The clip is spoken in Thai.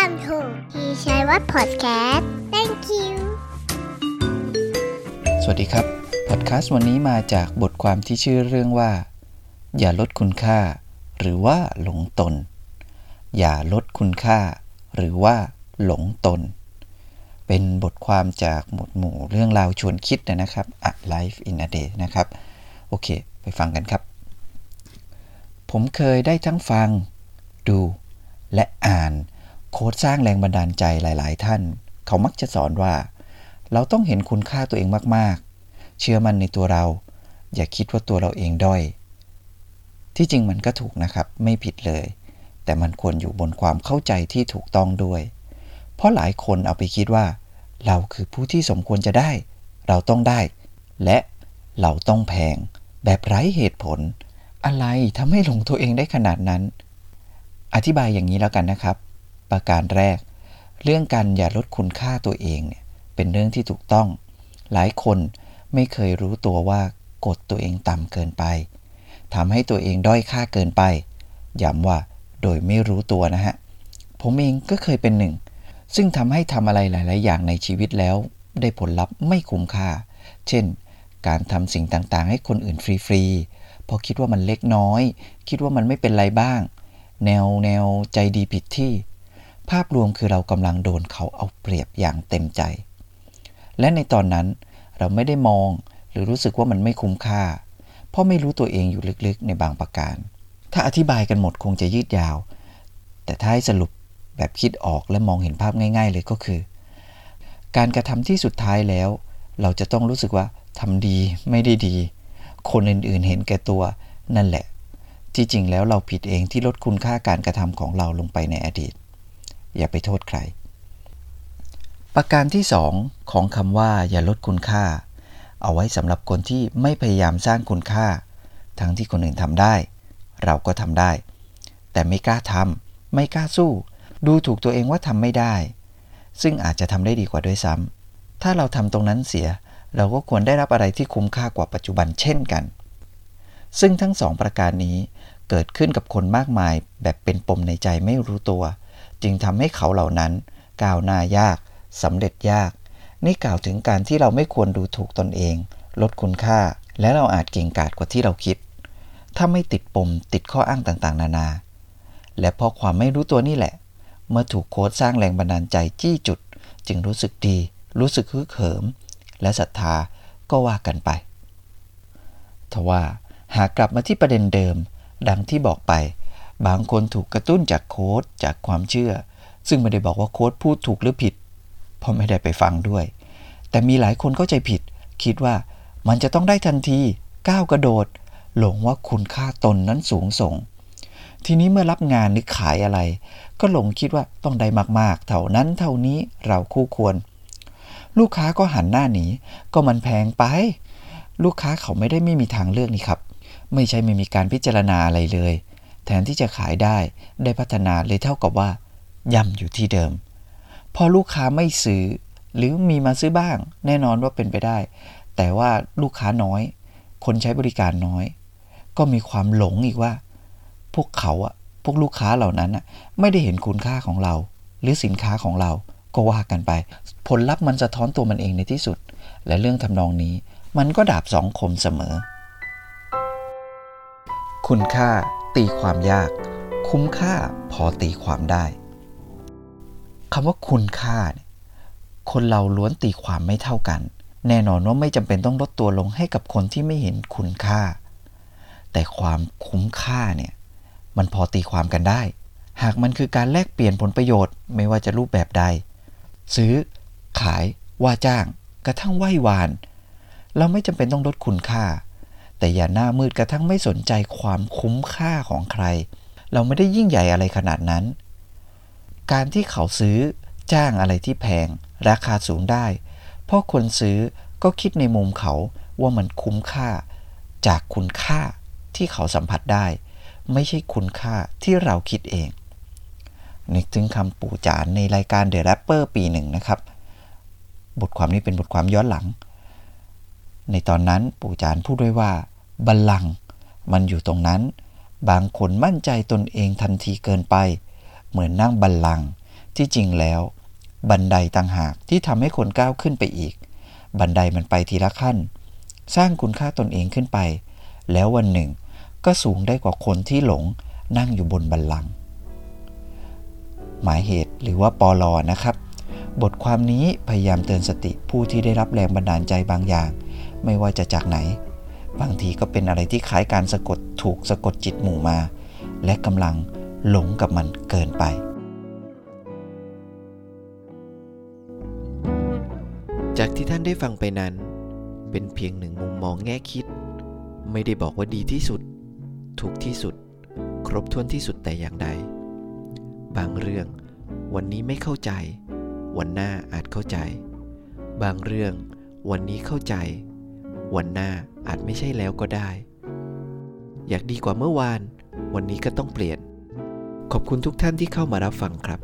Welcome to พี่ชัยวัฒน์ Podcast Thank you สวัสดีครับ พอดแคสต์วันนี้มาจากบทความที่ชื่อเรื่องว่า อย่าลดคุณค่า หรือว่าหลงตน อย่าลดคุณค่า หรือว่าหลงตน เป็นบทความจากหมวดหมู่เรื่องราวชวนคิดนะครับ A Life in a Day นะครับ โอเค ไปฟังกันครับ ผมเคยได้ทั้งฟัง ดูและอ่าน โค้ดสร้างแรงบันดาลใจหลาย ๆ ท่าน เขามักจะสอนว่า เราต้องเห็นคุณค่าตัวเองมาก ๆ เชื่อมั่นในตัวเรา อย่าคิดว่าตัวเราเองด้อย ที่จริงมันก็ถูกนะครับ ไม่ผิดเลย แต่มันควรอยู่บนความเข้าใจที่ถูกต้องด้วย เพราะหลายคนเอาไปคิดว่า เราคือผู้ที่สมควรจะได้ เราต้องได้ และเราต้องแพง แบบไร้เหตุผล อะไรทำให้หลงตัวเองได้ขนาดนั้น อธิบายอย่างนี้แล้วกันนะครับ ประการแรก เรื่องการอย่าลดคุณค่าตัวเองเนี่ยเป็นเรื่องที่ถูกต้อง หลายคนไม่เคยรู้ตัวว่ากดตัวเองต่ำเกินไปทำให้ตัวเองด้อยค่าเกินไป ย้ำว่าโดยไม่รู้ตัวนะฮะ ผมเองก็เคยเป็นหนึ่ง ซึ่งทำให้ทำอะไรหลาย ๆ อย่างในชีวิตแล้ว ได้ผลลัพธ์ไม่คุ้มค่า เช่น การทำสิ่งต่าง ๆ ให้คนอื่นฟรี ๆ เพราะคิดว่ามันเล็กน้อย คิดว่ามันไม่เป็นไรบ้าง แนวแนวใจดีผิดที่ ภาพรวมคือเรากำลังโดนเขาเอาเปรียบอย่างเต็มใจ และในตอนนั้นเราไม่ได้มองหรือรู้สึกว่ามันไม่คุ้มค่า เพราะไม่รู้ตัวเองอยู่ลึกๆในบางประการ ถ้าอธิบายกันหมดคงจะยืดยาว แต่ถ้าให้สรุปแบบคิดออกและมองเห็นภาพง่าย ๆ เลยก็คือ การกระทำที่สุดท้ายแล้ว เราจะต้องรู้สึกว่าทำดีไม่ได้ดี คนอื่นๆเห็นแก่ตัวนั่นแหละ ที่จริงแล้วเราผิดเองที่ลดคุณค่าการกระทำของเราลงไปในอดีต อย่าไปโทษใคร ประการที่ 2 ของคำว่าอย่าลดคุณค่า เอาไว้สำหรับคนที่ไม่พยายามสร้างคุณค่า ทั้งที่คนอื่นทำได้ เราก็ทำได้ แต่ไม่กล้าทำไม่กล้าสู้ ดูถูกตัวเองว่าทำไม่ได้ ซึ่งอาจจะทำได้ดีกว่าด้วยซ้ำถ้าเราทำตรงนั้นเสีย เราก็ควรได้รับอะไรที่คุ้มค่ากว่าปัจจุบันเช่นกัน ซึ่งทั้งสองประการนี้เกิดขึ้นกับคนมากมายแบบเป็นปมในใจไม่รู้ตัว จึงทำให้เขาเหล่านั้นก้าวหน้ายากสำเร็จยาก นี่กล่าวถึงการที่เราไม่ควรดูถูกตนเอง ลดคุณค่า และเราอาจเก่งกาจกว่าที่เราคิด ถ้าไม่ติดปมติดข้ออ้างต่างๆ นานา และเพราะความไม่รู้ตัวนี่แหละ เมื่อถูกโค้ดสร้างแรงบันดาลใจจี้จุด จึงรู้สึกดี รู้สึกฮึกเหิม และศรัทธาก็ว่ากันไปทว่าหากกลับมาที่ประเด็นเดิม ดังที่บอกไป บางคนถูกกระตุ้นจากโค้ดจากความเชื่อ ซึ่งไม่ได้บอกว่าโค้ดพูดถูกหรือผิด เพราะไม่ได้ไปฟังด้วย แต่มีหลายคนเข้าใจผิด คิดว่ามันจะต้องได้ทันทีก้าวกระโดด หลงว่าคุณค่าตนนั้นสูงส่ง ทีนี้เมื่อรับงานหรือขายอะไร ก็หลงคิดว่าต้องได้มากๆ เท่านั้นเท่านี้เราคู่ควร ลูกค้าก็หันหน้าหนีก็มันแพงไป ลูกค้าเขาไม่ได้ไม่มีทางเลือกนี่ครับ ไม่ใช่ไม่มีการพิจารณาอะไรเลย แทนที่จะขายได้ ได้พัฒนาเลยเท่ากับว่าย่ำอยู่ที่เดิม พอลูกค้าไม่ซื้อ หรือมีมาซื้อบ้าง แน่นอนว่าเป็นไปได้ แต่ว่าลูกค้าน้อย คนใช้บริการน้อย ก็มีความหลงอีกว่า พวกเขาอะพวกลูกค้าเหล่านั้นอะไม่ได้เห็นคุณค่าของเรา หรือสินค้าของเราก็ว่ากันไป ผลลัพธ์มันสะท้อนตัวมันเองในที่สุด และเรื่องทำนองนี้ มันก็ดาบสองคมเสมอ คุณค่า ตีความยาก คุ้มค่าพอตีความได้คำว่าคุณค่าเนี่ยคนเราล้วนตีความไม่เท่ากัน แน่นอนว่าไม่จำเป็นต้องลดตัวลงให้กับคนที่ไม่เห็นคุณค่า แต่ความคุ้มค่าเนี่ยมันพอตีความกันได้ หากมันคือการแลกเปลี่ยนผลประโยชน์ไม่ว่าจะรูปแบบใด ซื้อ ขาย ว่าจ้าง กระทั่งไหว้วาน เราไม่จำเป็นต้องลดคุณค่า แต่อย่าหน้ามืดกระทั่งไม่สนใจความคุ้มค่าของใคร เราไม่ได้ยิ่งใหญ่อะไรขนาดนั้น การที่เขาซื้อจ้างอะไรที่แพง ราคาสูงได้ เพราะคนซื้อก็คิดในมุมเขาว่ามันคุ้มค่า จากคุณค่าที่เขาสัมผัสได้ ไม่ใช่คุณค่าที่เราคิดเอง นึกถึงคำปู่จานในรายการ The Rapper ปีหนึ่งนะครับ บทความนี้เป็นบทความย้อนหลัง ในตอนนั้นปู่จานพูดด้วยว่า บัลลังก์มันอยู่ตรงนั้น บางคนมั่นใจตนเองทันทีเกินไป เหมือนนั่งบัลลังก์ที่จริงแล้ว บันไดต่างหากที่ทำให้คนก้าวขึ้นไปอีก บันไดมันไปทีละขั้น สร้างคุณค่าตนเองขึ้นไป แล้ววันหนึ่งก็สูงได้กว่าคนที่หลงนั่งอยู่บนบันลังก์หมายเหตุหรือว่าปอลอนะครับ บทความนี้พยายามเตือนสติผู้ที่ได้รับแรงบันดาลใจบางอย่าง ไม่ว่าจะจากไหน บางทีก็เป็นอะไรที่คล้ายการสะกดถูกสะกดจิตหมู่มา และกำลังหลงกับมันเกินไป จากที่ท่านได้ฟังไปนั้น เป็นเพียงหนึ่งมุมมองแง่คิด ไม่ได้บอกว่าดีที่สุด ถูกที่สุด ครบถ้วนที่สุดแต่อย่างใด บางเรื่องวันนี้ไม่เข้าใจ วันหน้าอาจเข้าใจ บางเรื่องวันนี้เข้าใจ วันหน้าอาจไม่ใช่แล้วก็ได้ อยากดีกว่าเมื่อวาน วันนี้ก็ต้องเปลี่ยน ขอบคุณทุกท่านที่เข้ามารับฟังครับ